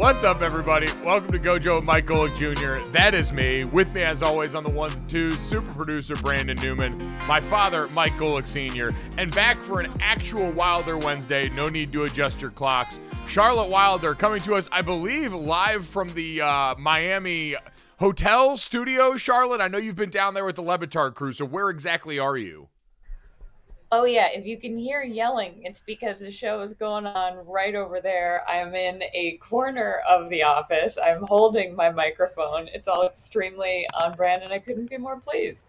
What's up, everybody? Welcome to Gojo Mike Golic Jr. That is me. With me, as always, on the ones and twos, super producer Brandon Newman, my father, Mike Golic Sr., and back for an actual Wilder Wednesday. No need to adjust your clocks. Charlotte Wilder coming to us, I believe, live from the uh, Miami hotel studio. Charlotte, I know you've been down there with the Le Batard crew, so where exactly are you? Oh yeah, if you can hear yelling, it's because the show is going on right over there. I'm in a corner of the office. I'm holding my microphone. It's all extremely on brand and I couldn't be more pleased.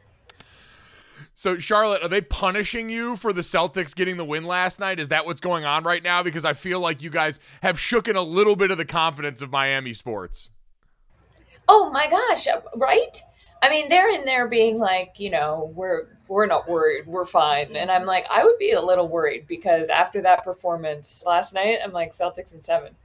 So, Charlotte, are they punishing you for the Celtics getting the win last night? Is that what's going on right now? Because I feel like you guys have shooken a little bit of the confidence of Miami sports. Oh my gosh, uh, right? I mean, they're in there being like, you know, we're we're not worried, we're fine. And I'm like, I would be a little worried because after that performance last night, I'm like Celtics in seven.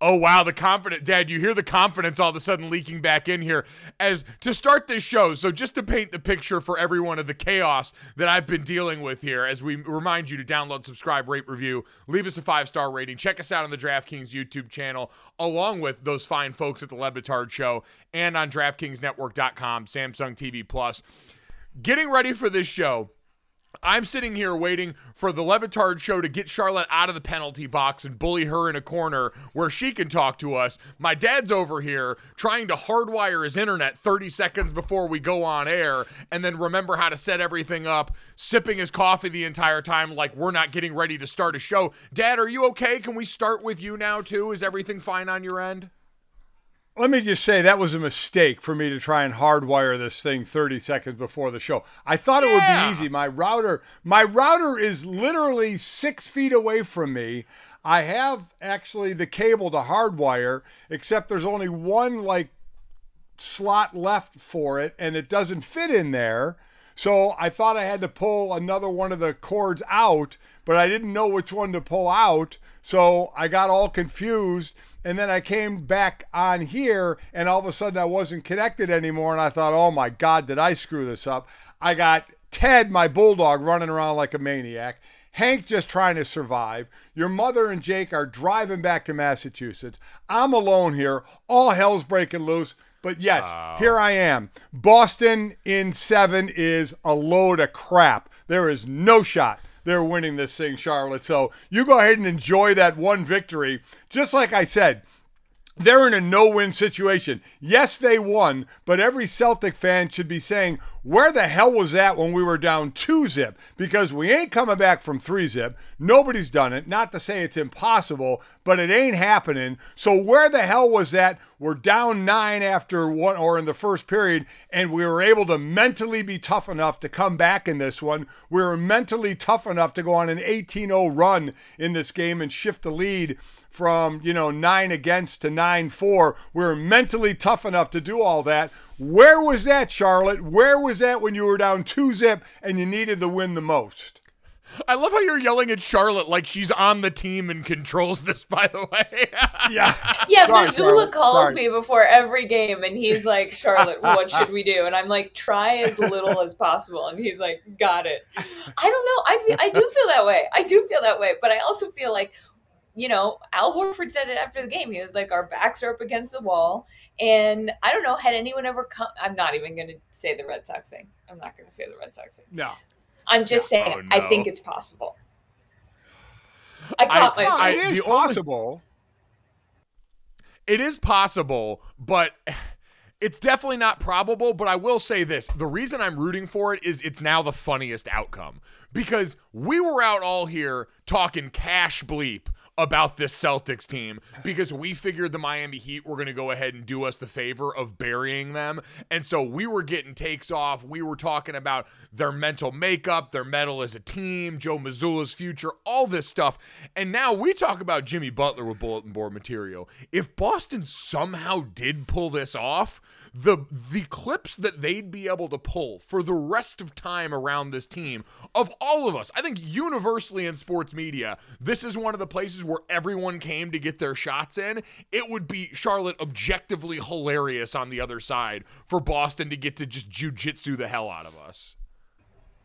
Oh wow, the confidence, Dad. You hear the confidence all of a sudden leaking back in here as to start this show. So just to paint the picture for everyone of the chaos that I've been dealing with here, as we remind you to download, subscribe, rate, review, leave us a five star rating, check us out on the DraftKings YouTube channel, along with those fine folks at the Le Batard Show and on DraftKingsNetwork.com, Samsung TV Plus. Getting ready for this show I'm sitting here waiting for the Le Batard show to get Charlotte out of the penalty box and bully her in a corner where she can talk to us. My dad's over here trying to hardwire his internet 30 seconds before we go on air and then remember how to set everything up, sipping his coffee the entire time like we're not getting ready to start a show. Dad, are you okay? Can we start with you now, too? Is everything fine on your end? Let me just say that was a mistake for me to try and hardwire this thing 30 seconds before the show. I thought yeah. it would be easy. My router, my router is literally six feet away from me. I have actually the cable to hardwire, except there's only one like slot left for it, and it doesn't fit in there. So I thought I had to pull another one of the cords out, but I didn't know which one to pull out. So I got all confused and then I came back on here, and all of a sudden I wasn't connected anymore. And I thought, oh my God, did I screw this up? I got Ted, my bulldog, running around like a maniac. Hank just trying to survive. Your mother and Jake are driving back to Massachusetts. I'm alone here. All hell's breaking loose. But yes, wow. here I am. Boston in seven is a load of crap. There is no shot they're winning this thing, Charlotte. So you go ahead and enjoy that one victory. Just like I said, they're in a no-win situation. Yes, they won, but every Celtic fan should be saying, "Where the hell was that when we were down 2 zip?" Because we ain't coming back from 3 zip. Nobody's done it. Not to say it's impossible, but it ain't happening. So where the hell was that? We're down 9 after one or in the first period and we were able to mentally be tough enough to come back in this one. We were mentally tough enough to go on an 18-0 run in this game and shift the lead from, you know, nine against to nine four. We were mentally tough enough to do all that. Where was that, Charlotte? Where was that when you were down two zip and you needed the win the most? I love how you're yelling at Charlotte like she's on the team and controls this, by the way. yeah. Yeah, Sorry, Mazzulla calls Sorry. me before every game and he's like, Charlotte, what should we do? And I'm like, try as little as possible. And he's like, got it. I don't know. I feel I do feel that way. I do feel that way. But I also feel like you know, Al Horford said it after the game. He was like, "Our backs are up against the wall," and I don't know. Had anyone ever come? I'm not even going to say the Red Sox thing. I'm not going to say the Red Sox thing. No, I'm just no. saying. Oh, no. I think it's possible. I caught I, myself. I, it is possible. It is possible, but it's definitely not probable, but I will say this. The reason I'm rooting for it is it's now the funniest outcome because we were out all here talking cash bleep about this Celtics team because we figured the Miami Heat were going to go ahead and do us the favor of burying them. And so we were getting takes off. We were talking about their mental makeup, their mettle as a team, Joe Mazzulla's future, all this stuff. And now we talk about Jimmy Butler with bulletin board material. If Boston somehow did pull this off, the the clips that they'd be able to pull for the rest of time around this team of all of us. I think universally in sports media, this is one of the places where everyone came to get their shots in. It would be Charlotte objectively hilarious on the other side for Boston to get to just jujitsu the hell out of us.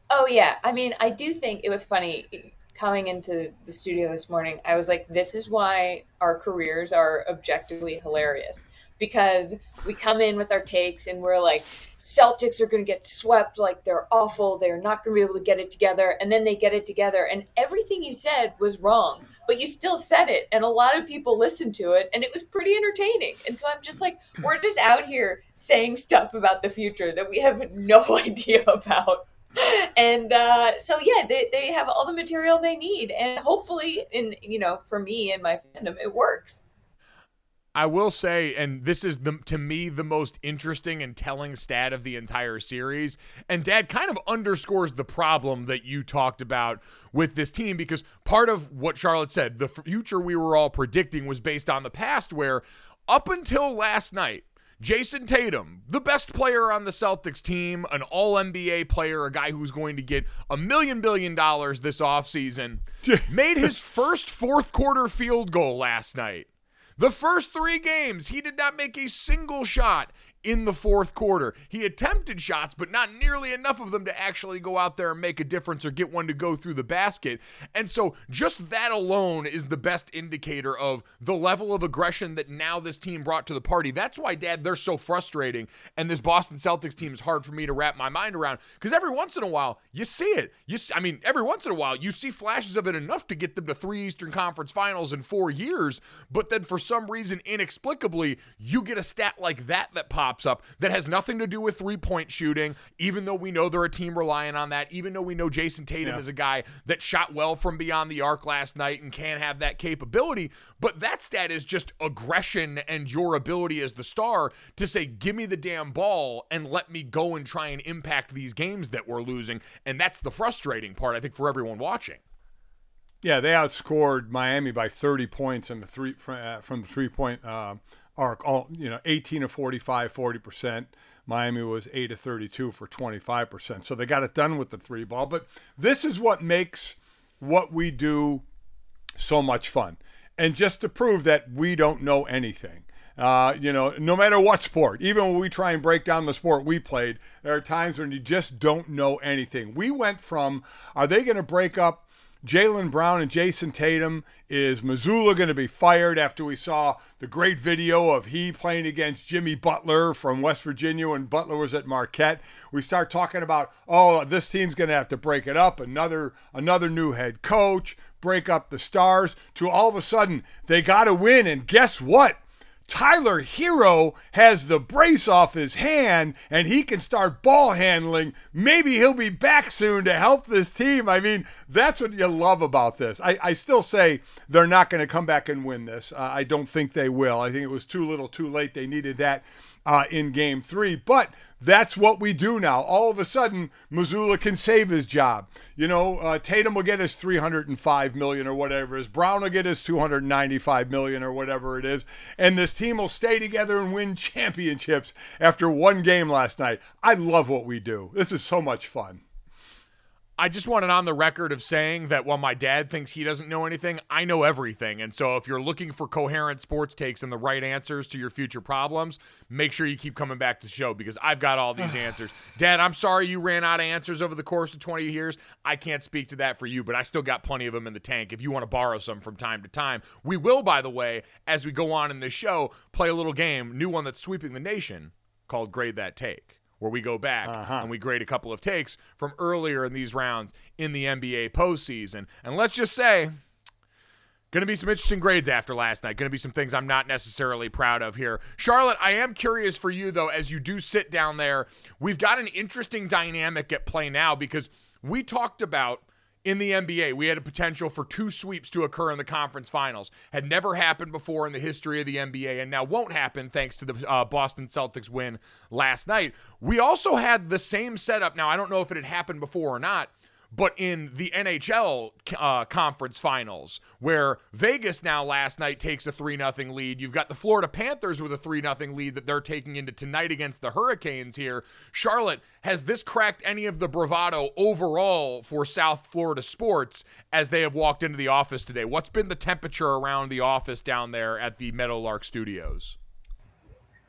Oh yeah, I mean, I do think it was funny coming into the studio this morning. I was like, this is why our careers are objectively hilarious because we come in with our takes and we're like Celtics are going to get swept like they're awful they're not going to be able to get it together and then they get it together and everything you said was wrong but you still said it and a lot of people listened to it and it was pretty entertaining. And so I'm just like we're just out here saying stuff about the future that we have no idea about. And uh, so yeah they, they have all the material they need and hopefully in you know for me and my fandom it works I will say, and this is the to me the most interesting and telling stat of the entire series. And Dad kind of underscores the problem that you talked about with this team because part of what Charlotte said, the future we were all predicting was based on the past, where up until last night, Jayson Tatum, the best player on the Celtics team, an all NBA player, a guy who's going to get a million billion dollars this offseason, made his first fourth quarter field goal last night. The first three games, he did not make a single shot in the fourth quarter. He attempted shots, but not nearly enough of them to actually go out there and make a difference or get one to go through the basket. And so, just that alone is the best indicator of the level of aggression that now this team brought to the party. That's why, Dad, they're so frustrating. And this Boston Celtics team is hard for me to wrap my mind around because every once in a while, you see it. You, see, I mean, every once in a while, you see flashes of it enough to get them to three Eastern Conference finals in four years. But then, for some reason, inexplicably, you get a stat like that that pops pops up that has nothing to do with three point shooting, even though we know they're a team relying on that, even though we know Jayson Tatum yeah. is a guy that shot well from beyond the arc last night and can have that capability. But that stat is just aggression and your ability as the star to say, give me the damn ball and let me go and try and impact these games that we're losing. And that's the frustrating part, I think, for everyone watching. Yeah, they outscored Miami by 30 points in the three uh, from the three point uh, arc, all you know, 18 to 45, 40 percent. Miami was 8 to 32 for 25 percent. So they got it done with the three ball. But this is what makes what we do so much fun, and just to prove that we don't know anything. Uh, you know, no matter what sport, even when we try and break down the sport we played, there are times when you just don't know anything. We went from, are they going to break up Jaylen Brown and Jayson Tatum. Is Mazzulla going to be fired after we saw the great video of he playing against Jimmy Butler from West Virginia when Butler was at Marquette? We start talking about, oh, this team's going to have to break it up. Another another new head coach, break up the stars. To all of a sudden they got to win, and guess what? Tyler Herro has the brace off his hand and he can start ball handling. Maybe he'll be back soon to help this team. I mean, that's what you love about this. I, I still say they're not going to come back and win this. Uh, I don't think they will. I think it was too little too late. They needed that uh, in game three. But that's what we do now. All of a sudden, Mazzulla can save his job. You know, uh, Tatum will get his 305 million or whatever it is. Brown will get his 295 million or whatever it is. And this team will stay together and win championships after one game last night. I love what we do. This is so much fun. I just wanted on the record of saying that while my dad thinks he doesn't know anything, I know everything. And so if you're looking for coherent sports takes and the right answers to your future problems, make sure you keep coming back to the show because I've got all these answers. Dad, I'm sorry you ran out of answers over the course of 20 years. I can't speak to that for you, but I still got plenty of them in the tank if you want to borrow some from time to time. We will, by the way, as we go on in this show, play a little game, new one that's sweeping the nation called Grade That Take where we go back uh-huh. and we grade a couple of takes from earlier in these rounds in the NBA postseason. And let's just say, going to be some interesting grades after last night. Going to be some things I'm not necessarily proud of here. Charlotte, I am curious for you, though, as you do sit down there. We've got an interesting dynamic at play now because we talked about in the NBA, we had a potential for two sweeps to occur in the conference finals. Had never happened before in the history of the NBA, and now won't happen thanks to the uh, Boston Celtics win last night. We also had the same setup. Now, I don't know if it had happened before or not, but in the NHL uh, conference finals, where Vegas now last night takes a 3 0 lead, you've got the Florida Panthers with a 3 0 lead that they're taking into tonight against the Hurricanes here. Charlotte, has this cracked any of the bravado overall for South Florida sports as they have walked into the office today? What's been the temperature around the office down there at the Meadowlark Studios?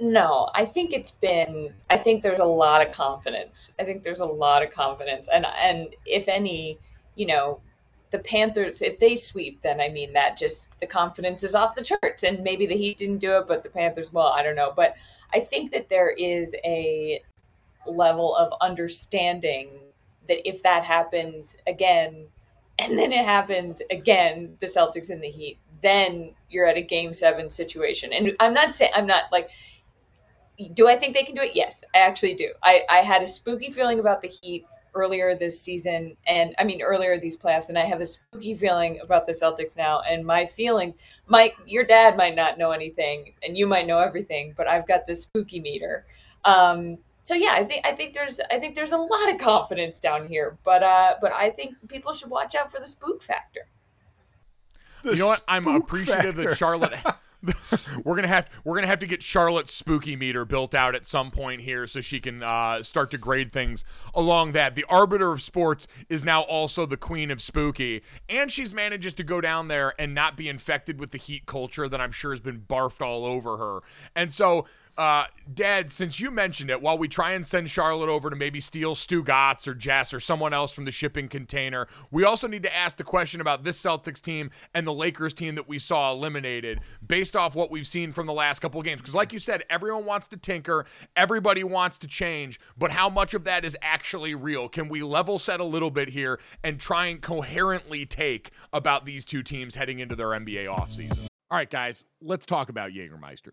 No, I think it's been. I think there's a lot of confidence. I think there's a lot of confidence, and and if any, you know, the Panthers, if they sweep, then I mean that just the confidence is off the charts, and maybe the Heat didn't do it, but the Panthers, well, I don't know, but I think that there is a level of understanding that if that happens again, and then it happens again, the Celtics and the Heat, then you're at a game seven situation. And I'm not saying I'm not like do I think they can do it? Yes, I actually do. I, I had a spooky feeling about the Heat earlier this season, and I mean earlier these playoffs, and I have a spooky feeling about the Celtics now. And my feeling, Mike, your dad might not know anything, and you might know everything, but I've got this spooky meter. Um, so yeah, I think I think there's I think there's a lot of confidence down here, but uh, but I think people should watch out for the spook factor. The you know what? I'm appreciative factor. that Charlotte. we're gonna have we're gonna have to get Charlotte's spooky meter built out at some point here so she can uh, start to grade things along that. The arbiter of sports is now also the queen of spooky, and she's manages to go down there and not be infected with the heat culture that I'm sure has been barfed all over her. And so uh, Dad, since you mentioned it, while we try and send Charlotte over to maybe steal Stugotz or Jess or someone else from the shipping container, we also need to ask the question about this Celtics team and the Lakers team that we saw eliminated based off what we've seen from the last couple of games. Because, like you said, everyone wants to tinker, everybody wants to change, but how much of that is actually real? Can we level set a little bit here and try and coherently take about these two teams heading into their NBA offseason? All right, guys, let's talk about Jägermeister.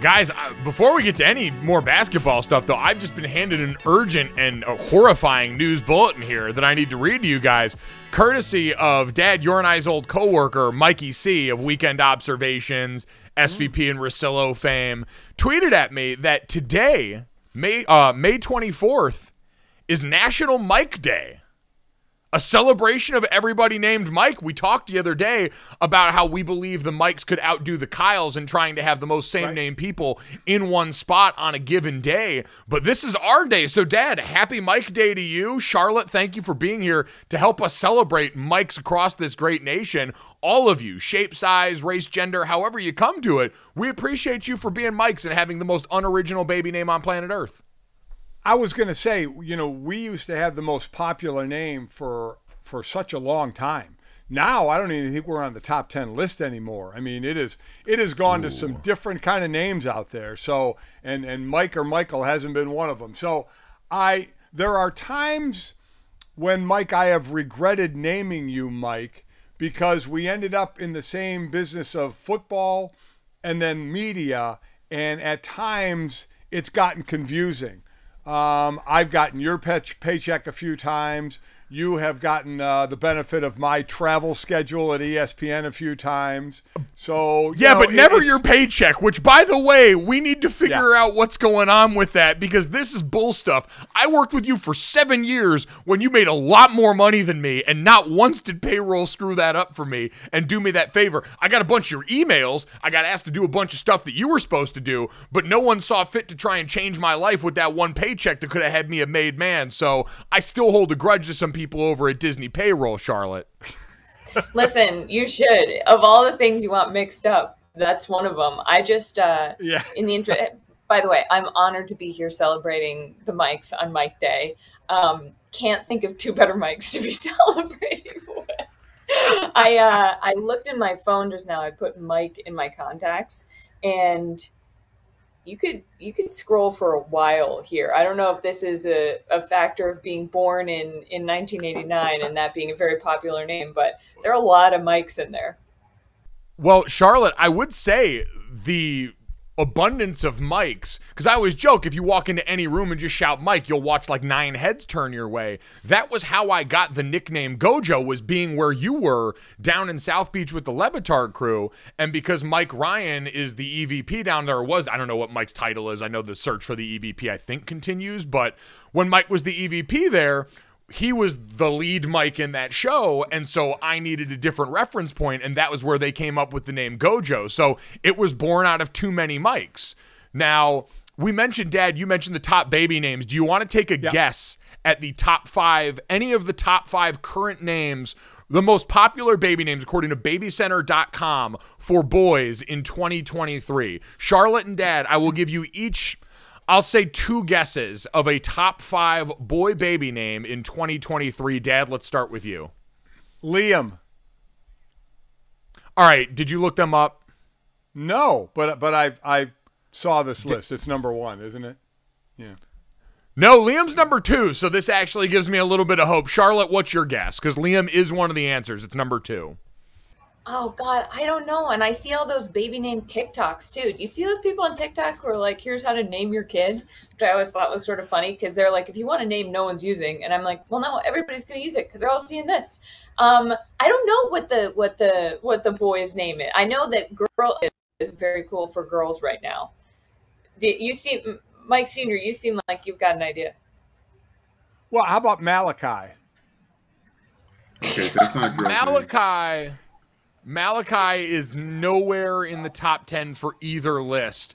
Guys, before we get to any more basketball stuff, though, I've just been handed an urgent and horrifying news bulletin here that I need to read to you guys, courtesy of Dad, your and I's old coworker, Mikey C. of Weekend Observations, SVP and Russillo fame, tweeted at me that today, May uh, May 24th, is National Mike Day a celebration of everybody named Mike. We talked the other day about how we believe the Mikes could outdo the Kyles in trying to have the most same name people in one spot on a given day. But this is our day. So, Dad, happy Mike Day to you. Charlotte, thank you for being here to help us celebrate Mikes across this great nation. All of you, shape, size, race, gender, however you come to it, we appreciate you for being Mikes and having the most unoriginal baby name on planet Earth. I was going to say, you know, we used to have the most popular name for for such a long time. Now I don't even think we're on the top ten list anymore. I mean, it is it has gone Ooh. to some different kind of names out there. So and and Mike or Michael hasn't been one of them. So I there are times when Mike I have regretted naming you Mike because we ended up in the same business of football and then media, and at times it's gotten confusing. Um, I've gotten your paycheck a few times. You have gotten uh, the benefit of my travel schedule at ESPN a few times. So yeah, know, but never your paycheck. Which, by the way, we need to figure yeah. out what's going on with that because this is bull stuff. I worked with you for seven years when you made a lot more money than me, and not once did payroll screw that up for me and do me that favor. I got a bunch of your emails. I got asked to do a bunch of stuff that you were supposed to do, but no one saw fit to try and change my life with that one paycheck that could have had me a made man. So I still hold a grudge to some people over at Disney payroll, Charlotte. Listen, you should. Of all the things you want mixed up, that's one of them. I just, uh, yeah. In the intro, by the way, I'm honored to be here celebrating the mics on Mike Day. Um, can't think of two better mics to be celebrating with. I uh, I looked in my phone just now. I put Mike in my contacts, and you could you could scroll for a while here. I don't know if this is a, a factor of being born in in 1989 and that being a very popular name, but there are a lot of mics in there. Well, Charlotte, I would say the abundance of mics. Because i always joke if you walk into any room and just shout mike you'll watch like nine heads turn your way. That was how i got the nickname gojo was being where you were down in south beach with the Le Batard crew. And because mike ryan is the evp down there was i don't know what mike's title is. I know the search for the evp i think continues. But when mike was the evp there he was the lead Mike in that show, and so I needed a different reference point, and that was where they came up with the name Gojo. So it was born out of too many mics Now, we mentioned, Dad, you mentioned the top baby names. Do you want to take a yep. guess at the top five, any of the top five current names, the most popular baby names according to babycenter.com for boys in 2023? Charlotte and Dad, I will give you each I'll say two guesses of a top five boy baby name in 2023. Dad, let's start with you. Liam. All right. Did you look them up? No, but but I I saw this list. It's number one, isn't it? Yeah. No, Liam's number two. So this actually gives me a little bit of hope. Charlotte, what's your guess? Because Liam is one of the answers. It's number two. Oh God, I don't know. And I see all those baby name TikToks too. Do you see those people on TikTok who are like, "Here's how to name your kid," which I always thought was sort of funny because they're like, "If you want a name no one's using," and I'm like, "Well, no, everybody's going to use it because they're all seeing this." Um, I don't know what the what the what the boy's name is. I know that girl is very cool for girls right now. Do you see Mike Senior? You seem like you've got an idea. Well, how about Malachi? Okay, that's not Malachi. Malachi is nowhere in the top 10 for either list.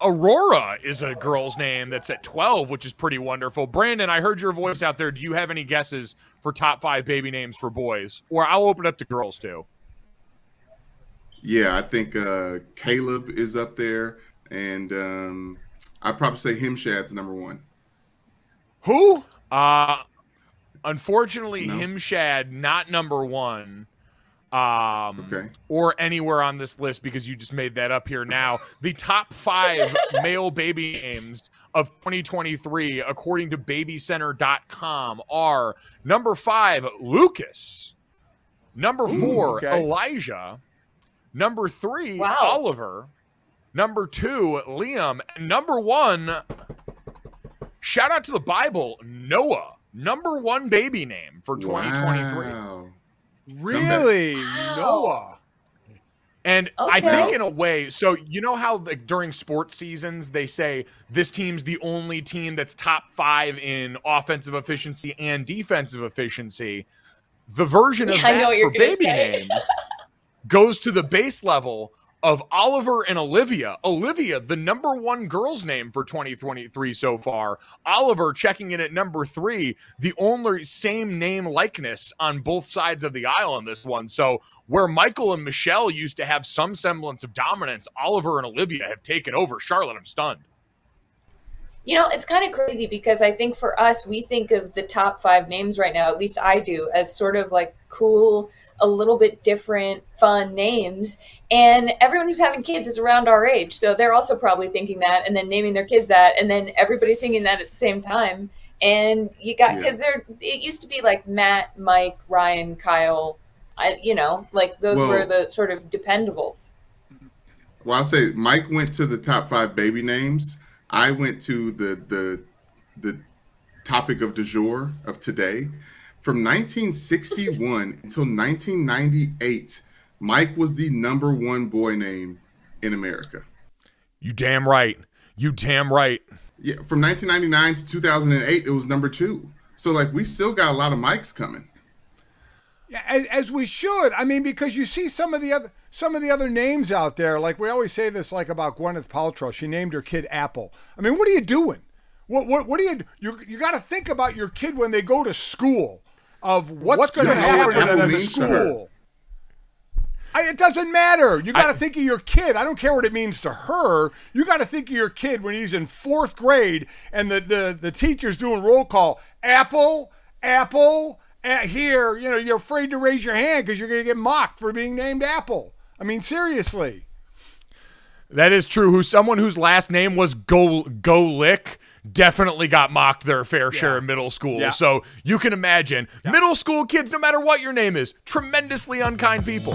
Aurora is a girl's name that's at 12, which is pretty wonderful. Brandon, I heard your voice out there. Do you have any guesses for top five baby names for boys? Or I'll open up to girls too. Yeah, I think uh, Caleb is up there. And um, I'd probably say Himshad's number one. Who? Uh, unfortunately, no. Himshad, not number one um, okay. or anywhere on this list because you just made that up here now. The top five male baby names of 2023, according to babycenter.com, are number five, Lucas, number four, Ooh, okay. Elijah, number three, wow. Oliver, Number two, Liam. Number one, shout out to the Bible, Noah. Number one baby name for 2023. Wow. Really, Wow. Noah. And I think in a way, so you know how like during sports seasons they say this team's the only team that's top five in offensive efficiency and defensive efficiency. The version of Yeah, I know that what you're for baby say. names goes to the base level of Oliver and Olivia. Olivia, the number one girl's name for 2023 so far. Oliver checking in at number three, the only same name likeness on both sides of the aisle in this one. So, where Michael and Michelle used to have some semblance of dominance, Oliver and Olivia have taken over. Charlotte, I'm stunned. You know, it's kind of crazy because I think for us, we think of the top five names right now, at least I do, as sort of like cool, a little bit different, fun names. And everyone who's having kids is around our age. So they're also probably thinking that and then naming their kids that. And then everybody's singing that at the same time. And you got, Yeah. because there, it used to be like Matt, Mike, Ryan, Kyle, I, you know, like those Well- were the sort of dependables. Well, I'll say Mike went to the top five baby names. I went to the the the topic of du jour of today. From 1961 until 1998, Mike was the number one boy name in America. You damn right. You damn right. Yeah, from 1999 to 2008, it was number two. So like we still got a lot of Mikes coming. Yeah, as, as we should. I mean, because you see some of the other some of the other names out there. Like we always say this, like about Gwyneth Paltrow. She named her kid Apple. I mean, what are you doing? What what what do you you you got to think about your kid when they go to school of what's, What's going to happen to them in school. I, it doesn't matter. You got to think of your kid. I don't care what it means to her. You got to think of your kid when he's in fourth grade and the, the, the teacher's doing roll call. Apple, Apple, uh, here. You know, you're afraid to raise your hand because you're going to get mocked for being named Apple. I mean, seriously. That is true. Who someone whose last name was Go Go Lick definitely got mocked their fair share in middle school. Yeah. So you can imagine middle school kids, no matter what your name is, tremendously unkind people.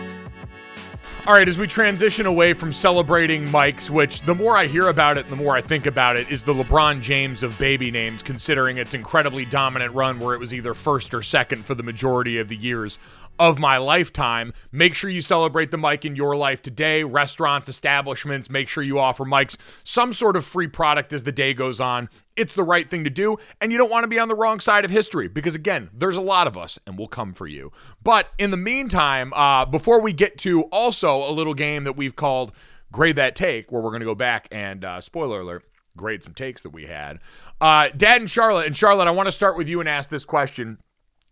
All right, as we transition away from celebrating Mike's, which the more I hear about it, the more I think about it, is the LeBron James of baby names, considering its incredibly dominant run where it was either first or second for the majority of the years of my lifetime. Make sure you celebrate the Mike in your life today. Restaurants, establishments, make sure you offer mics, some sort of free product as the day goes on. It's the right thing to do, and you don't want to be on the wrong side of history because, again, there's a lot of us and we'll come for you. But in the meantime, uh, before we get to also a little game that we've called Grade That Take, where we're going to go back and, uh, spoiler alert, grade some takes that we had. Uh, Dad and Charlotte, and Charlotte, I want to start with you and ask this question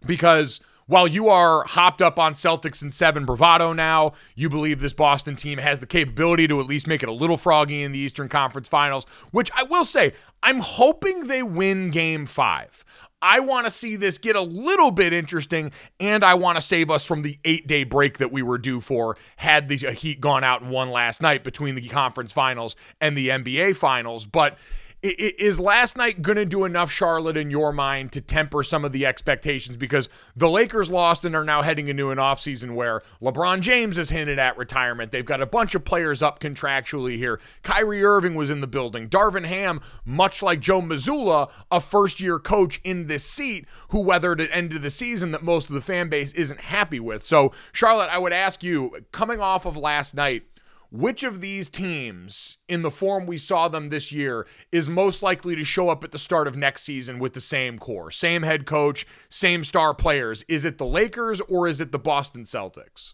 because while you are hopped up on Celtics and seven bravado now, you believe this Boston team has the capability to at least make it a little froggy in the Eastern Conference Finals, which I will say, I'm hoping they win game five. I want to see this get a little bit interesting, and I want to save us from the eight day break that we were due for had the Heat gone out and won last night between the conference finals and the NBA finals. But Is last night going to do enough, Charlotte, in your mind, to temper some of the expectations? Because the Lakers lost and are now heading into an offseason where LeBron James has hinted at retirement. They've got a bunch of players up contractually here. Kyrie Irving was in the building. Darvin Ham, much like Joe Mazzulla, a first year coach in this seat who weathered an end of the season that most of the fan base isn't happy with. So, Charlotte, I would ask you, coming off of last night, which of these teams, in the form we saw them this year, is most likely to show up at the start of next season with the same core, same head coach, same star players? Is it the Lakers or is it the Boston Celtics?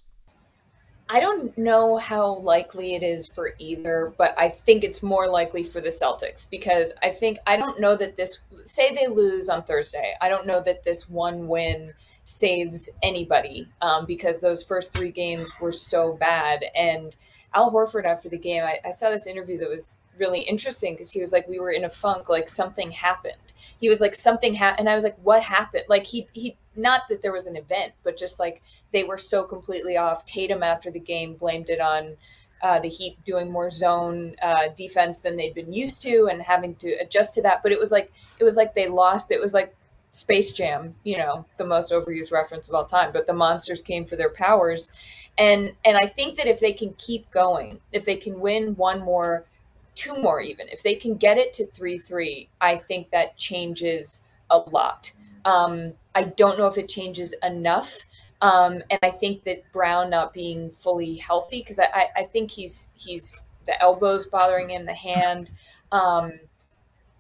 I don't know how likely it is for either, but I think it's more likely for the Celtics because I think I don't know that this say they lose on Thursday. I don't know that this one win saves anybody um, because those first three games were so bad and Al Horford after the game, I, I saw this interview that was really interesting because he was like, we were in a funk, like something happened. He was like, something happened. And I was like, what happened? Like he, he, not that there was an event, but just like they were so completely off. Tatum after the game blamed it on uh, the Heat doing more zone uh, defense than they'd been used to and having to adjust to that. But it was like, it was like they lost. It was like Space Jam, you know, the most overused reference of all time, but the monsters came for their powers and and I think that if they can keep going, if they can win one more, two more even, if they can get it to three three, I think that changes a lot. Um, I don't know if it changes enough. Um, and I think that Brown not being fully healthy, because I, I, I, think he's he's the elbows bothering him, the hand. Um,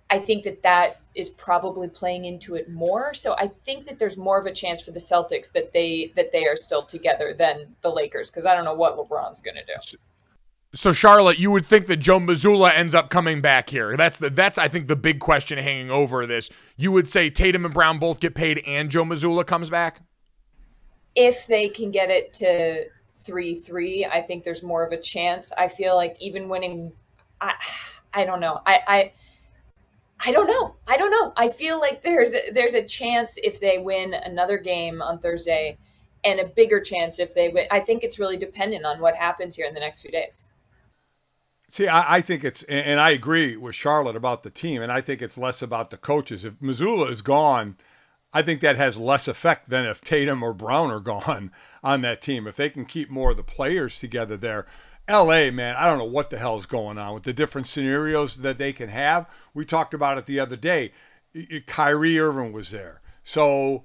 I think that that is probably playing into it more. So I think that there's more of a chance for the Celtics that they that they are still together than the Lakers because I don't know what LeBron's going to do. So Charlotte, you would think that Joe Mazzulla ends up coming back here. That's the that's I think the big question hanging over this. You would say Tatum and Brown both get paid and Joe Mazzulla comes back? If they can get it to 3-3, I think there's more of a chance. I feel like even winning I I don't know. I I I don't know. I don't know. I feel like there's a, there's a chance if they win another game on Thursday, and a bigger chance if they win. I think it's really dependent on what happens here in the next few days. See, I, I, think it's, and I agree with Charlotte about the team, and I think it's less about the coaches. If Mazzulla is gone, I think that has less effect than if Tatum or Brown are gone on that team. If they can keep more of the players together there, LA, man, I don't know what the hell is going on with the different scenarios that they can have. We talked about it the other day. Kyrie Irving was there. So,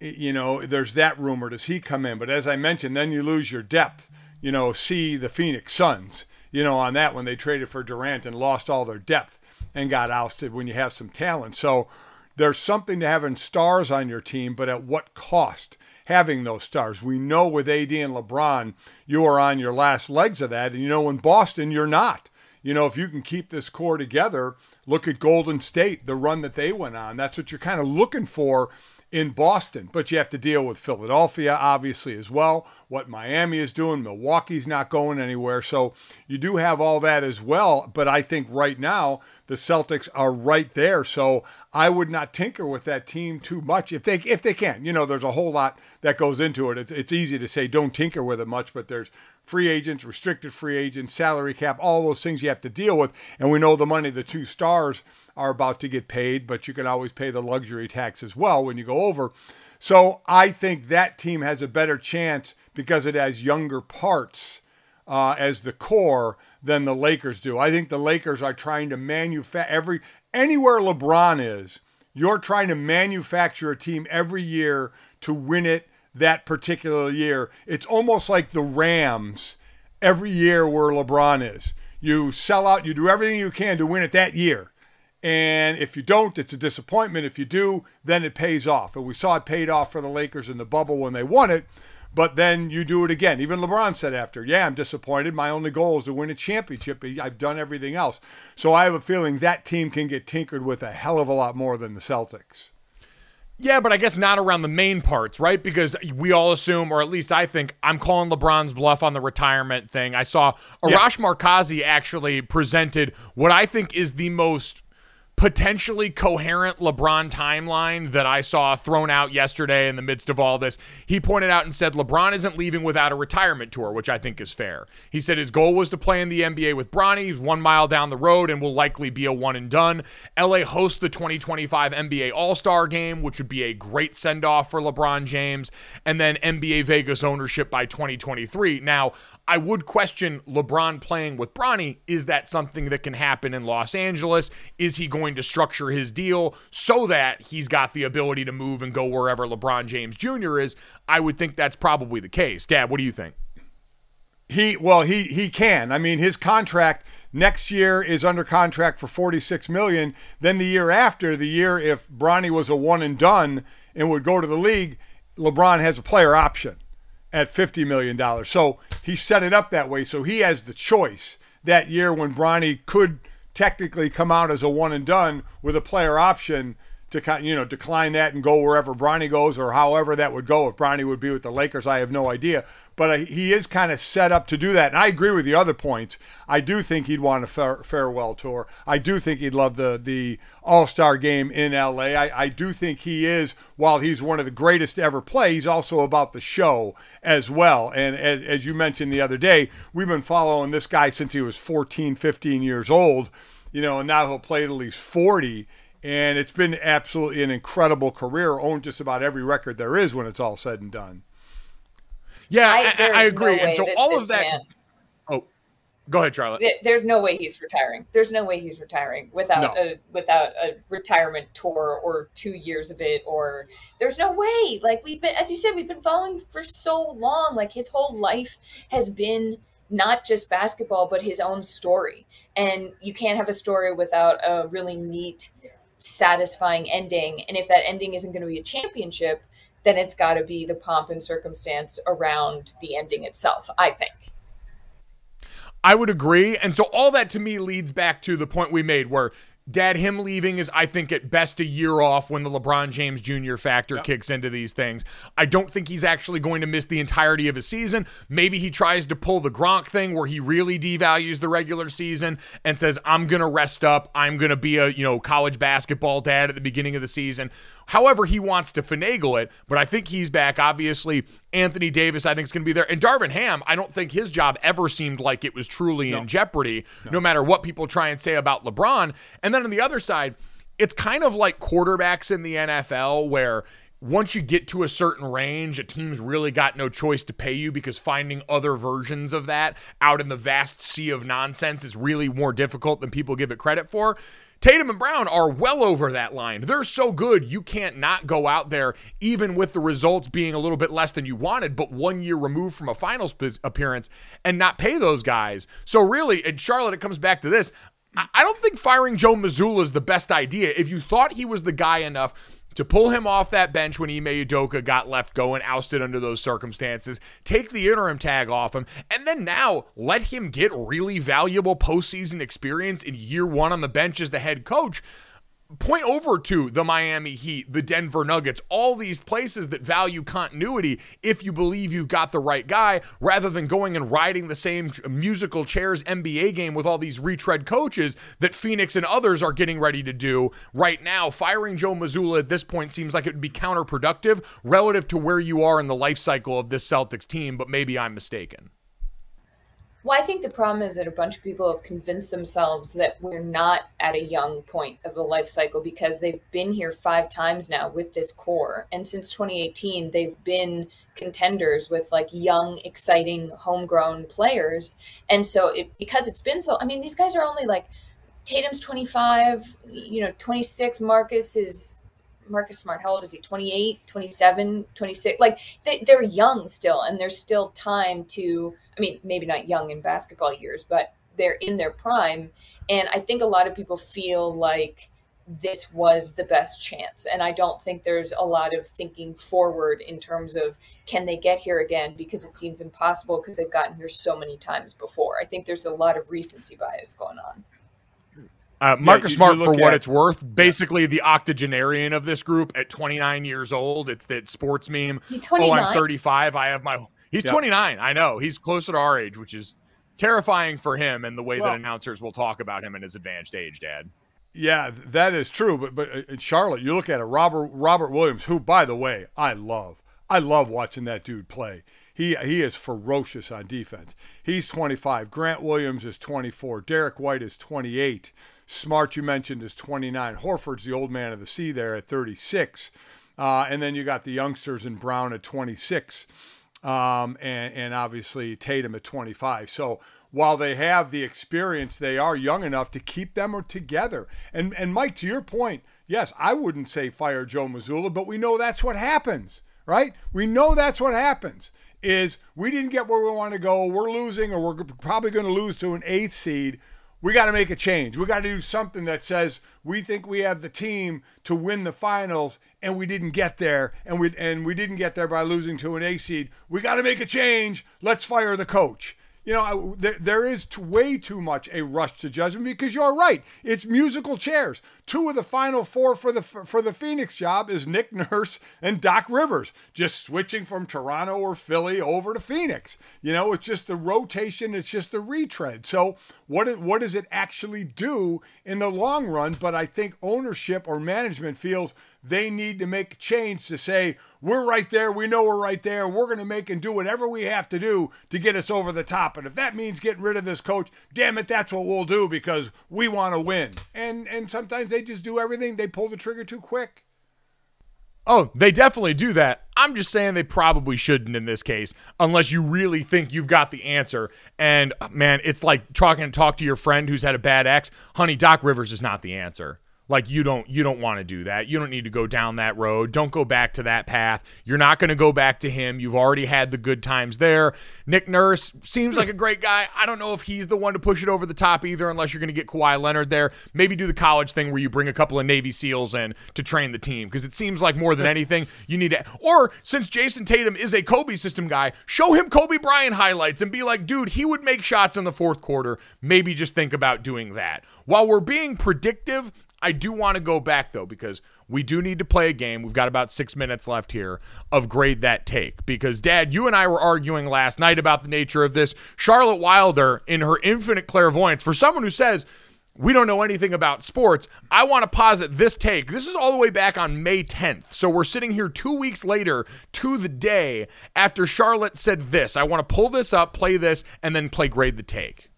you know, there's that rumor. Does he come in? But as I mentioned, then you lose your depth. You know, see the Phoenix Suns, you know, on that when they traded for Durant and lost all their depth and got ousted when you have some talent. So there's something to having stars on your team, but at what cost? Having those stars. We know with AD and LeBron, you are on your last legs of that. And you know, in Boston, you're not. You know, if you can keep this core together, look at Golden State, the run that they went on. That's what you're kind of looking for in Boston, but you have to deal with Philadelphia, obviously, as well. What Miami is doing, Milwaukee's not going anywhere. So you do have all that as well. But I think right now, the Celtics are right there. So I would not tinker with that team too much if they if they can. You know, there's a whole lot that goes into it. It's, it's easy to say don't tinker with it much, but there's free agents, restricted free agents, salary cap, all those things you have to deal with. And we know the money the two stars are about to get paid, but you can always pay the luxury tax as well when you go over. So I think that team has a better chance because it has younger parts uh, as the core than the Lakers do. I think the Lakers are trying to manufacture every anywhere LeBron is. You're trying to manufacture a team every year to win it that particular year. It's almost like the Rams every year where LeBron is. You sell out, you do everything you can to win it that year. And if you don't, it's a disappointment. If you do, then it pays off. And we saw it paid off for the Lakers in the bubble when they won it. But then you do it again. Even LeBron said after, yeah, I'm disappointed. My only goal is to win a championship. I've done everything else. So I have a feeling that team can get tinkered with a hell of a lot more than the Celtics. Yeah, but I guess not around the main parts, right? Because we all assume, or at least I think, I'm calling LeBron's bluff on the retirement thing. I saw Arash yeah. Markazi actually presented what I think is the most potentially coherent LeBron timeline that I saw thrown out yesterday in the midst of all this. He pointed out and said LeBron isn't leaving without a retirement tour, which I think is fair. He said his goal was to play in the NBA with Bronny. He's one mile down the road and will likely be a one and done. LA hosts the 2025 NBA All Star game, which would be a great send off for LeBron James, and then NBA Vegas ownership by 2023. Now, I would question LeBron playing with Bronny. Is that something that can happen in Los Angeles? Is he going to structure his deal so that he's got the ability to move and go wherever LeBron James Jr. is? I would think that's probably the case. Dad, what do you think? He well, he he can. I mean, his contract next year is under contract for 46 million. Then the year after, the year if Bronny was a one and done and would go to the league, LeBron has a player option at $50 million. So he set it up that way. So he has the choice that year when Bronny could technically come out as a one and done with a player option to you know decline that and go wherever Bronny goes or however that would go. If Bronny would be with the Lakers, I have no idea. But uh, he is kind of set up to do that. And I agree with the other points. I do think he'd want a fare- farewell tour. I do think he'd love the the All Star game in LA. I, I do think he is, while he's one of the greatest to ever play, he's also about the show as well. And as, as you mentioned the other day, we've been following this guy since he was 14, 15 years old. You know, and now he'll play at least 40 and it's been absolutely an incredible career. Owned just about every record there is when it's all said and done. Yeah, I, I, I agree. No and so all of that. Man, oh, go ahead, Charlotte. There's no way he's retiring. There's no way he's retiring without no. a without a retirement tour or two years of it. Or there's no way. Like we've been, as you said, we've been following for so long. Like his whole life has been not just basketball, but his own story. And you can't have a story without a really neat satisfying ending. And if that ending isn't going to be a championship, then it's got to be the pomp and circumstance around the ending itself, I think. I would agree. And so all that to me leads back to the point we made where Dad, him leaving is, I think, at best a year off when the LeBron James Jr. factor yep. kicks into these things. I don't think he's actually going to miss the entirety of his season. Maybe he tries to pull the Gronk thing where he really devalues the regular season and says, I'm going to rest up. I'm going to be a, you know, college basketball dad at the beginning of the season. However, he wants to finagle it, but I think he's back. Obviously, Anthony Davis, I think, is going to be there. And Darvin Ham, I don't think his job ever seemed like it was truly no. in jeopardy, no. no matter what people try and say about LeBron. And then on the other side, it's kind of like quarterbacks in the NFL where once you get to a certain range, a team's really got no choice to pay you because finding other versions of that out in the vast sea of nonsense is really more difficult than people give it credit for. Tatum and Brown are well over that line. They're so good, you can't not go out there, even with the results being a little bit less than you wanted, but one year removed from a finals appearance, and not pay those guys. So, really, in Charlotte, it comes back to this. I don't think firing Joe Mazzulla is the best idea. If you thought he was the guy enough to pull him off that bench when Ime Udoka got left going, ousted under those circumstances, take the interim tag off him, and then now let him get really valuable postseason experience in year one on the bench as the head coach point over to the Miami Heat, the Denver Nuggets, all these places that value continuity if you believe you've got the right guy, rather than going and riding the same musical chairs NBA game with all these retread coaches that Phoenix and others are getting ready to do right now. Firing Joe Mazzulla at this point seems like it would be counterproductive relative to where you are in the life cycle of this Celtics team, but maybe I'm mistaken. Well, I think the problem is that a bunch of people have convinced themselves that we're not at a young point of the life cycle because they've been here five times now with this core. And since 2018, they've been contenders with like young, exciting, homegrown players. And so, it, because it's been so, I mean, these guys are only like Tatum's 25, you know, 26. Marcus is Marcus Smart, how old is he? 28, 27, 26? Like they, they're young still, and there's still time to, I mean, maybe not young in basketball years, but they're in their prime. And I think a lot of people feel like this was the best chance. And I don't think there's a lot of thinking forward in terms of can they get here again because it seems impossible because they've gotten here so many times before. I think there's a lot of recency bias going on. Uh, Marcus yeah, Smart, for what it's worth, basically the octogenarian of this group at 29 years old. It's that sports meme. He's 29. Oh, I'm 35. I have my. He's 29. I know. He's closer to our age, which is terrifying for him and the way well, that announcers will talk about him in his advanced age, Dad. Yeah, that is true. But but uh, in Charlotte, you look at it, Robert Robert Williams, who by the way I love. I love watching that dude play. He he is ferocious on defense. He's 25. Grant Williams is 24. Derrick White is 28. Smart, you mentioned, is 29. Horford's the old man of the sea there at 36. Uh, and then you got the youngsters in Brown at 26. Um, and, and obviously Tatum at 25. So while they have the experience, they are young enough to keep them together. And and Mike, to your point, yes, I wouldn't say fire Joe Mazzulla, but we know that's what happens, right? We know that's what happens is we didn't get where we want to go. We're losing, or we're probably going to lose to an eighth seed. We got to make a change. We got to do something that says we think we have the team to win the finals, and we didn't get there, and we and we didn't get there by losing to an A seed. We got to make a change. Let's fire the coach you know, there, there is way too much a rush to judgment because you're right. It's musical chairs. Two of the final four for the for the Phoenix job is Nick Nurse and Doc Rivers, just switching from Toronto or Philly over to Phoenix. You know, it's just the rotation. It's just the retread. So what what does it actually do in the long run? But I think ownership or management feels they need to make a change to say, we're right there. We know we're right there. We're going to make and do whatever we have to do to get us over the top. And if that means getting rid of this coach, damn it, that's what we'll do because we want to win. And and sometimes they just do everything. They pull the trigger too quick. Oh, they definitely do that. I'm just saying they probably shouldn't in this case, unless you really think you've got the answer. And man, it's like talking to talk to your friend who's had a bad ex. Honey, Doc Rivers is not the answer. Like you don't you don't want to do that. You don't need to go down that road. Don't go back to that path. You're not going to go back to him. You've already had the good times there. Nick Nurse seems like a great guy. I don't know if he's the one to push it over the top either unless you're going to get Kawhi Leonard there. Maybe do the college thing where you bring a couple of Navy SEALs in to train the team because it seems like more than anything you need to or since Jayson Tatum is a Kobe system guy, show him Kobe Bryant highlights and be like, "Dude, he would make shots in the fourth quarter." Maybe just think about doing that. While we're being predictive, I do want to go back though because we do need to play a game. We've got about six minutes left here of grade that take because Dad, you and I were arguing last night about the nature of this. Charlotte Wilder, in her infinite clairvoyance, for someone who says we don't know anything about sports. I want to posit this take. This is all the way back on May 10th. So we're sitting here two weeks later to the day after Charlotte said this. I want to pull this up, play this, and then play grade the take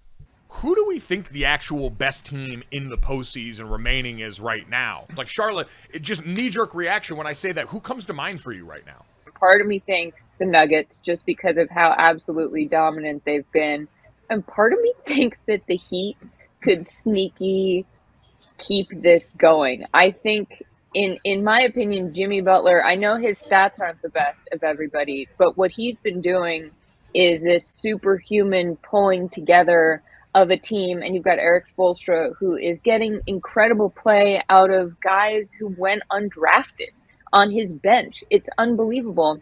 who do we think the actual best team in the postseason remaining is right now? Like Charlotte, it just knee jerk reaction when I say that. Who comes to mind for you right now? Part of me thinks the Nuggets just because of how absolutely dominant they've been. And part of me thinks that the Heat could sneaky keep this going. I think in in my opinion, Jimmy Butler, I know his stats aren't the best of everybody, but what he's been doing is this superhuman pulling together of a team, and you've got Erik Spoelstra, who is getting incredible play out of guys who went undrafted on his bench. It's unbelievable.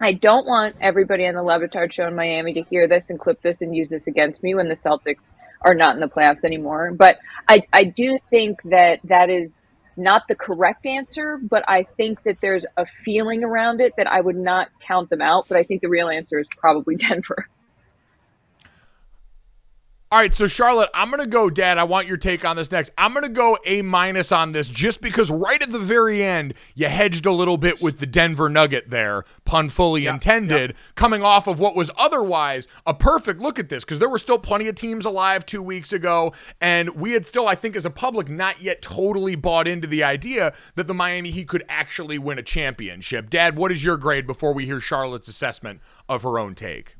I don't want everybody on the Le Batard show in Miami to hear this and clip this and use this against me when the Celtics are not in the playoffs anymore. But I, I do think that that is not the correct answer, but I think that there's a feeling around it that I would not count them out. But I think the real answer is probably Denver. All right, so Charlotte, I'm gonna go, Dad. I want your take on this next. I'm gonna go A minus on this just because right at the very end you hedged a little bit with the Denver Nugget there, pun fully intended, coming off of what was otherwise a perfect look at this because there were still plenty of teams alive two weeks ago, and we had still, I think, as a public, not yet totally bought into the idea that the Miami Heat could actually win a championship. Dad, what is your grade before we hear Charlotte's assessment of her own take?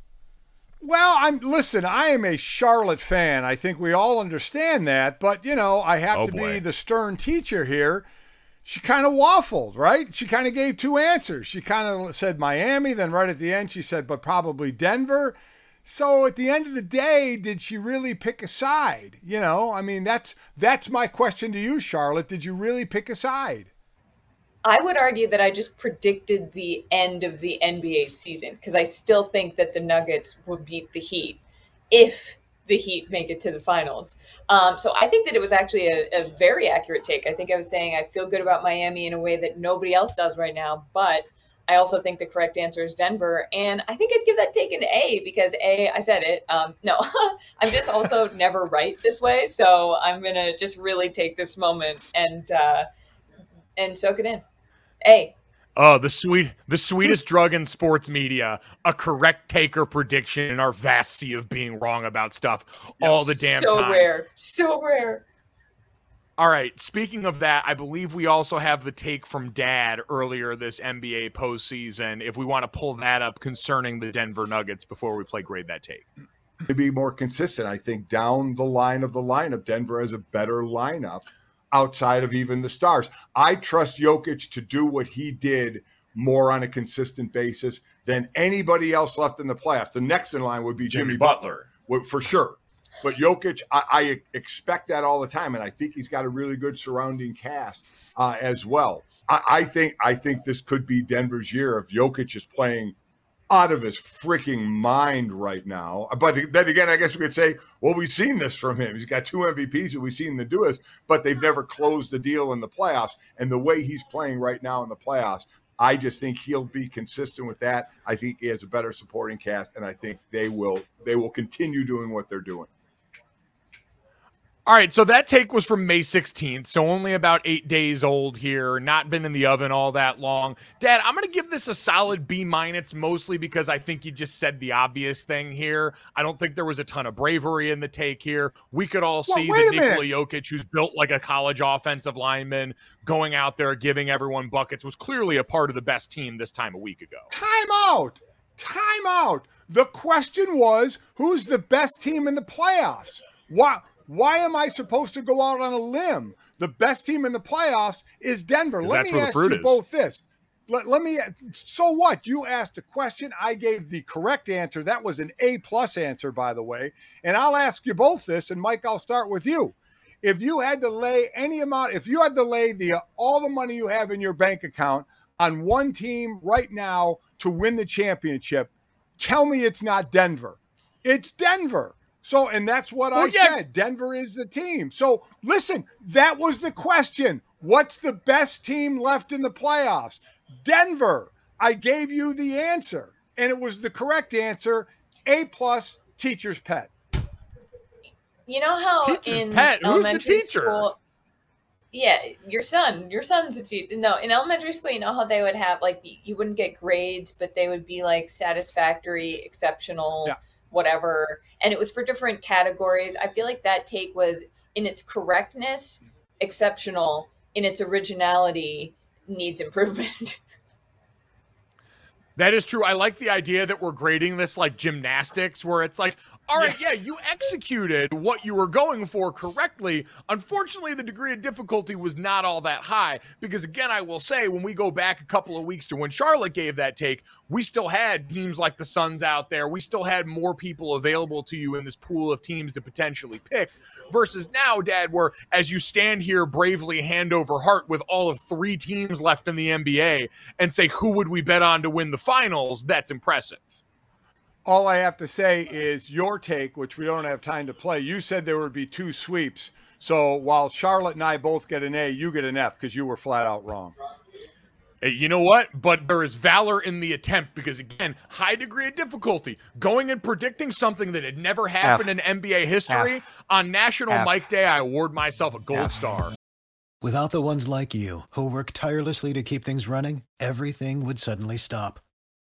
Well, I'm listen, I am a Charlotte fan. I think we all understand that, but you know, I have oh, to boy. be the stern teacher here. She kind of waffled, right? She kind of gave two answers. She kind of said Miami, then right at the end she said but probably Denver. So at the end of the day, did she really pick a side? You know, I mean, that's that's my question to you, Charlotte. Did you really pick a side? I would argue that I just predicted the end of the NBA season because I still think that the Nuggets will beat the Heat if the Heat make it to the finals. Um, so I think that it was actually a, a, very accurate take. I think I was saying I feel good about Miami in a way that nobody else does right now, but I also think the correct answer is Denver, and I think I'd give that take an A because A, I said it. Um, no, I'm just also never right this way, so I'm gonna just really take this moment and uh, and soak it in. A. Oh, the sweet, the sweetest drug in sports media, a correct taker prediction in our vast sea of being wrong about stuff all the damn so time. rare, so rare. All right. Speaking of that, I believe we also have the take from Dad earlier this NBA postseason. If we want to pull that up concerning the Denver Nuggets before we play grade that take. To be more consistent, I think down the line of the lineup, Denver has a better lineup outside of even the stars. I trust Jokic to do what he did more on a consistent basis than anybody else left in the playoffs. The next in line would be Jimmy, Jimmy Butler, Butler, for sure. But Jokic, I, I, expect that all the time, and I think he's got a really good surrounding cast uh, as well. I, I, think I think this could be Denver's year if Jokic is playing out of his freaking mind right now. But then again, I guess we could say, well, we've seen this from him. He's got two MVPs that we've seen the do this, but they've never closed the deal in the playoffs. And the way he's playing right now in the playoffs, I just think he'll be consistent with that. I think he has a better supporting cast, and I think they will they will continue doing what they're doing. All right, so that take was from May 16th, so only about eight days old here, not been in the oven all that long. Dad, I'm going to give this a solid B minus, mostly because I think you just said the obvious thing here. I don't think there was a ton of bravery in the take here. We could all see well, that Nikola Jokic, who's built like a college offensive lineman, going out there giving everyone buckets, was clearly a part of the best team this time a week ago. Time out. Time out. The question was who's the best team in the playoffs? What? Why am I supposed to go out on a limb? The best team in the playoffs is Denver. Let me ask you is. both this. Let, let me. So what? You asked a question. I gave the correct answer. That was an A plus answer, by the way. And I'll ask you both this. And Mike, I'll start with you. If you had to lay any amount, if you had to lay the all the money you have in your bank account on one team right now to win the championship, tell me it's not Denver. It's Denver. So, and that's what well, I yeah. said. Denver is the team. So, listen, that was the question. What's the best team left in the playoffs? Denver. I gave you the answer, and it was the correct answer. A plus, teacher's pet. You know how teacher's in pet? elementary Who's the teacher? school, yeah, your son. Your son's a teacher. No, in elementary school, you know how they would have like you wouldn't get grades, but they would be like satisfactory, exceptional. Yeah whatever. And it was for different categories. I feel like that take was in its correctness, exceptional, in its originality, needs improvement. That is true. I like the idea that we're grading this like gymnastics, where it's like, all right, yeah, you executed what you were going for correctly. Unfortunately, the degree of difficulty was not all that high because, again, I will say, when we go back a couple of weeks to when Charlotte gave that take, we still had teams like the Suns out there. We still had more people available to you in this pool of teams to potentially pick versus now, Dad, where as you stand here bravely hand over heart with all of three teams left in the NBA and say, who would we bet on to win the finals? That's impressive all I have to say is your take, which we don't have time to play. You said there would be two sweeps. So while Charlotte and I both get an A, you get an F because you were flat out wrong. Hey, you know what? But there is valor in the attempt because, again, high degree of difficulty. Going and predicting something that had never happened F. in NBA history F. on National F. Mike Day, I award myself a gold star. Without the ones like you who work tirelessly to keep things running, everything would suddenly stop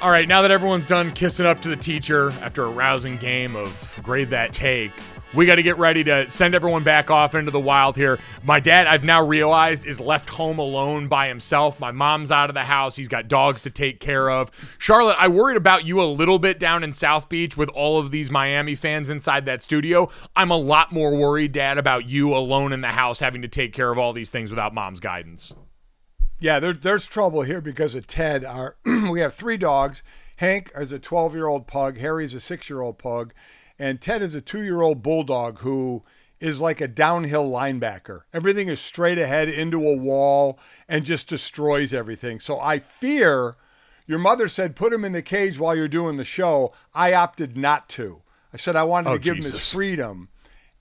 All right, now that everyone's done kissing up to the teacher after a rousing game of grade that take, we got to get ready to send everyone back off into the wild here. My dad, I've now realized, is left home alone by himself. My mom's out of the house. He's got dogs to take care of. Charlotte, I worried about you a little bit down in South Beach with all of these Miami fans inside that studio. I'm a lot more worried, Dad, about you alone in the house having to take care of all these things without mom's guidance. Yeah, there, there's trouble here because of Ted. Our we have three dogs. Hank is a 12 year old pug. Harry is a six year old pug, and Ted is a two year old bulldog who is like a downhill linebacker. Everything is straight ahead into a wall and just destroys everything. So I fear. Your mother said put him in the cage while you're doing the show. I opted not to. I said I wanted Oh, to give him his freedom,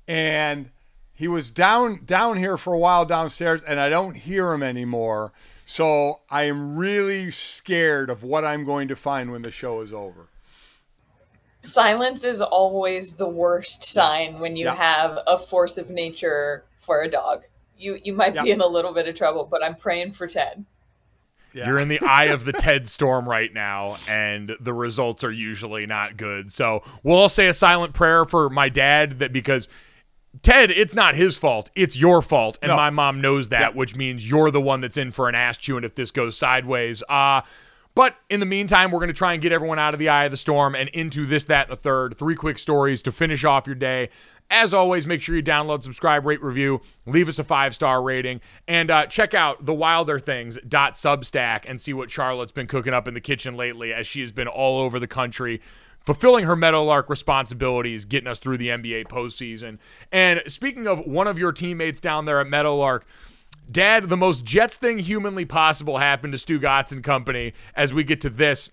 and he was down down here for a while downstairs, and I don't hear him anymore. So I am really scared of what I'm going to find when the show is over. Silence is always the worst sign when you Yeah. have a force of nature for a dog. You you might be in a little bit of trouble, but I'm praying for Ted. Yeah. You're in the eye of the Ted storm right now, and the results are usually not good. So we'll all say a silent prayer for my dad that because Ted, it's not his fault. It's your fault. And No. my mom knows that, which means you're the one that's in for an ass chewing if this goes sideways. Uh but in the meantime, we're going to try and get everyone out of the eye of the storm and into this, that, and the third. Three quick stories to finish off your day. As always, make sure you download, subscribe, rate, review, leave us a five star rating, and uh, check out the Wilder Things dot Substack and see what Charlotte's been cooking up in the kitchen lately, as she has been all over the country fulfilling her Meadowlark responsibilities, getting us through the NBA postseason. And speaking of one of your teammates down there at Meadowlark, Dad, the most Jets thing humanly possible happened to Stugotz and company as we get to this.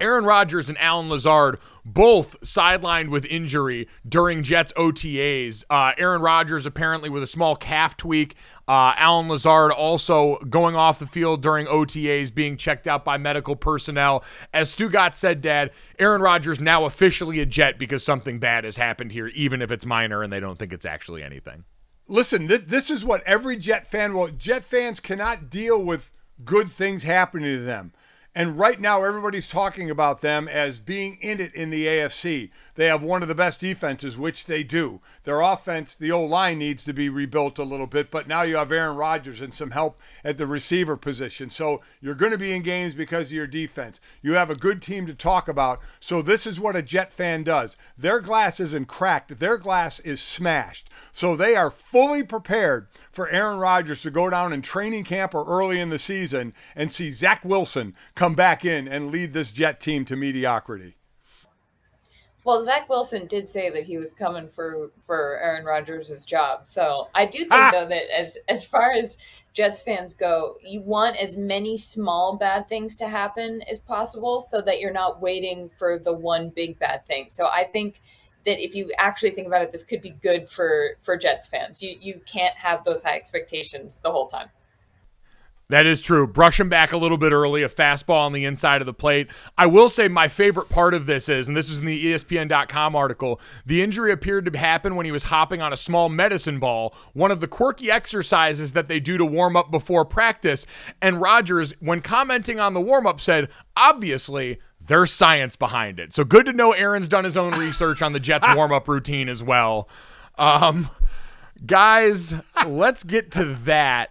Aaron Rodgers and Allen Lazard both sidelined with injury during Jets OTAs. Uh, Aaron Rodgers apparently with a small calf tweak. Uh, Allen Lazard also going off the field during OTAs, being checked out by medical personnel. As Stugotz said, Dad, Aaron Rodgers now officially a Jet because something bad has happened here, even if it's minor and they don't think it's actually anything. Listen, th- this is what every Jet fan will. Jet fans cannot deal with good things happening to them. And right now, everybody's talking about them as being in it in the AFC. They have one of the best defenses, which they do. Their offense, the old line needs to be rebuilt a little bit, but now you have Aaron Rodgers and some help at the receiver position. So you're going to be in games because of your defense. You have a good team to talk about. So this is what a Jet fan does. Their glass isn't cracked, their glass is smashed. So they are fully prepared for Aaron Rodgers to go down in training camp or early in the season and see Zach Wilson come back in and lead this Jet team to mediocrity. Well, Zach Wilson did say that he was coming for for Aaron Rodgers' job. So I do think ah! though that as as far as Jets fans go, you want as many small bad things to happen as possible so that you're not waiting for the one big bad thing. So I think that if you actually think about it, this could be good for for Jets fans. You you can't have those high expectations the whole time. That is true. Brush him back a little bit early, a fastball on the inside of the plate. I will say my favorite part of this is, and this is in the ESPN.com article, the injury appeared to happen when he was hopping on a small medicine ball, one of the quirky exercises that they do to warm up before practice. And Rodgers, when commenting on the warm up, said, obviously, there's science behind it. So good to know Aaron's done his own research on the Jets warm up routine as well. Um, guys, let's get to that.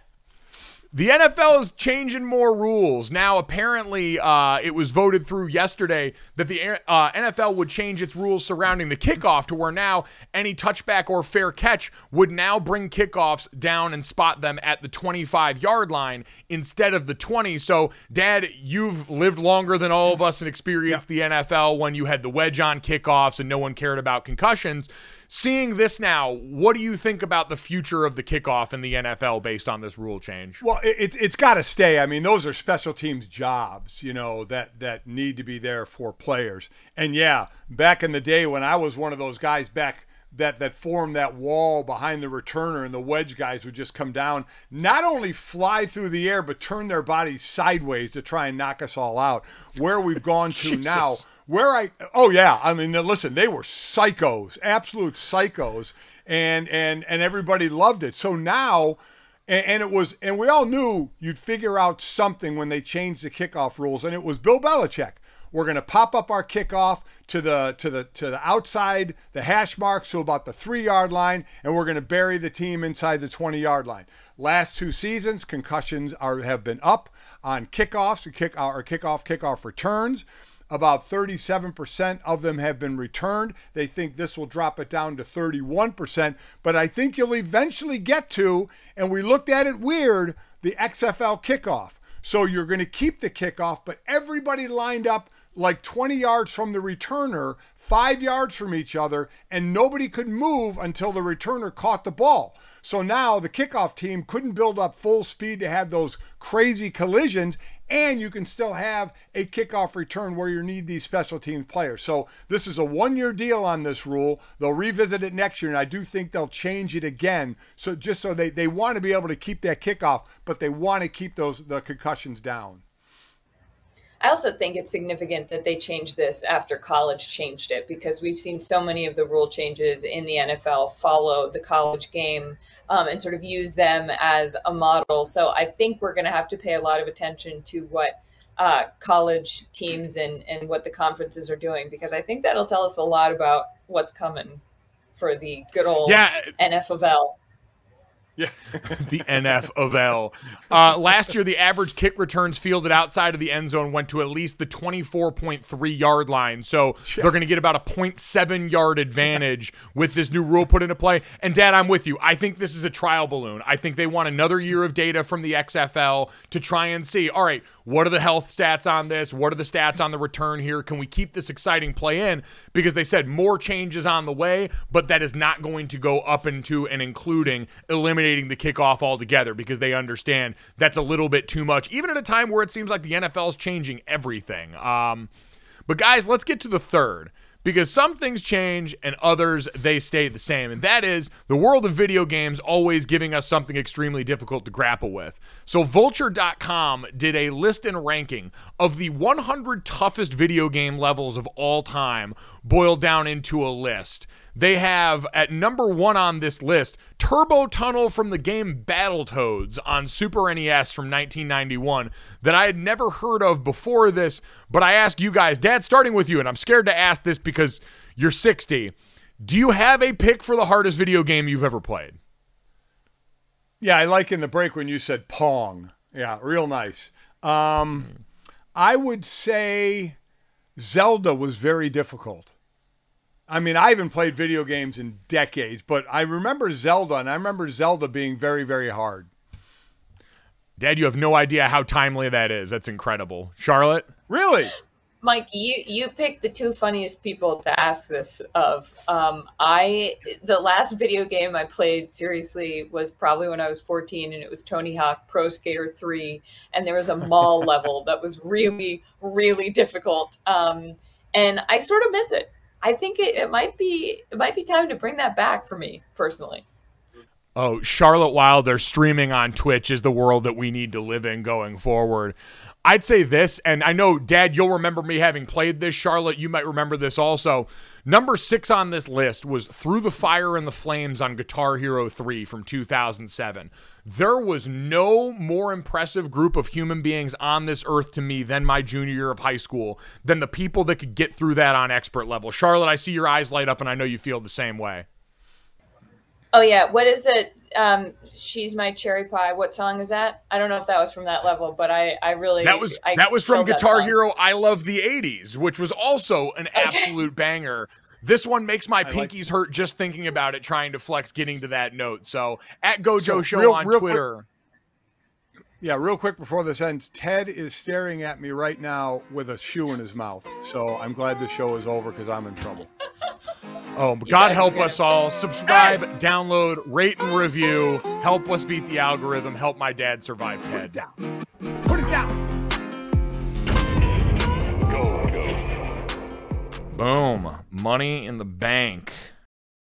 The NFL is changing more rules. Now, apparently, uh, it was voted through yesterday that the uh, NFL would change its rules surrounding the kickoff to where now any touchback or fair catch would now bring kickoffs down and spot them at the 25 yard line instead of the 20. So, Dad, you've lived longer than all of us and experienced the NFL when you had the wedge on kickoffs and no one cared about concussions. Seeing this now, what do you think about the future of the kickoff in the NFL based on this rule change? Well, it, it's it's got to stay. I mean, those are special teams jobs, you know, that that need to be there for players. And yeah, back in the day when I was one of those guys back that that formed that wall behind the returner and the wedge guys would just come down, not only fly through the air but turn their bodies sideways to try and knock us all out. Where we've gone to now. Where I oh yeah, I mean listen, they were psychos, absolute psychos, and and and everybody loved it. So now and, and it was and we all knew you'd figure out something when they changed the kickoff rules, and it was Bill Belichick. We're going to pop up our kickoff to the to the to the outside the hash mark, so about the three yard line, and we're going to bury the team inside the 20 yard line. Last two seasons, concussions are have been up on kickoffs, kick or kickoff kickoff returns. About 37% of them have been returned. They think this will drop it down to 31%, but I think you'll eventually get to, and we looked at it weird, the XFL kickoff. So you're going to keep the kickoff, but everybody lined up like 20 yards from the returner, five yards from each other, and nobody could move until the returner caught the ball. So now the kickoff team couldn't build up full speed to have those crazy collisions, and you can still have a kickoff return where you need these special teams players. So this is a one-year deal on this rule. They'll revisit it next year, and I do think they'll change it again. So just so they, they want to be able to keep that kickoff, but they want to keep those the concussions down. I also think it's significant that they changed this after college changed it because we've seen so many of the rule changes in the NFL follow the college game um, and sort of use them as a model. So I think we're going to have to pay a lot of attention to what uh, college teams and, and what the conferences are doing because I think that'll tell us a lot about what's coming for the good old Yeah. NFL. Yeah. the NF of L. Uh, last year, the average kick returns fielded outside of the end zone went to at least the 24.3 yard line. So they're going to get about a 0.7 yard advantage with this new rule put into play. And, Dad, I'm with you. I think this is a trial balloon. I think they want another year of data from the XFL to try and see, all right, what are the health stats on this? What are the stats on the return here? Can we keep this exciting play in? Because they said more changes on the way, but that is not going to go up into and including eliminating the kickoff altogether because they understand that's a little bit too much, even at a time where it seems like the NFL is changing everything. Um, but guys, let's get to the third because some things change and others they stay the same. And that is the world of video games always giving us something extremely difficult to grapple with. So vulture.com did a list and ranking of the 100 toughest video game levels of all time boiled down into a list they have at number one on this list Turbo Tunnel from the game Battletoads on Super NES from 1991 that I had never heard of before this. But I ask you guys, Dad, starting with you, and I'm scared to ask this because you're 60. Do you have a pick for the hardest video game you've ever played? Yeah, I like in the break when you said Pong. Yeah, real nice. Um, I would say Zelda was very difficult. I mean, I haven't played video games in decades, but I remember Zelda, and I remember Zelda being very, very hard. Dad, you have no idea how timely that is. That's incredible. Charlotte? Really? Mike, you you picked the two funniest people to ask this of. Um, I the last video game I played seriously was probably when I was 14, and it was Tony Hawk Pro Skater 3, and there was a mall level that was really really difficult, um, and I sort of miss it. I think it, it might be it might be time to bring that back for me personally. Oh, Charlotte Wilder streaming on Twitch is the world that we need to live in going forward. I'd say this, and I know, Dad, you'll remember me having played this. Charlotte, you might remember this also. Number six on this list was Through the Fire and the Flames on Guitar Hero 3 from 2007. There was no more impressive group of human beings on this earth to me than my junior year of high school, than the people that could get through that on expert level. Charlotte, I see your eyes light up, and I know you feel the same way. Oh yeah, what is the um she's my cherry pie. What song is that? I don't know if that was from that level, but I I really That was I that was from Guitar. Hero I Love the 80s, which was also an absolute banger. This one makes my like- pinkies hurt just thinking about it, trying to flex getting to that note. So at Gojo So, Show real- on real quick- Twitter. Yeah, real quick before this ends, Ted is staring at me right now with a shoe in his mouth. So I'm glad the show is over because I'm in trouble. Oh, God help us all. Subscribe, download, rate, and review. Help us beat the algorithm. Help my dad survive Ted. down. Put it down. Boom. Money in the bank.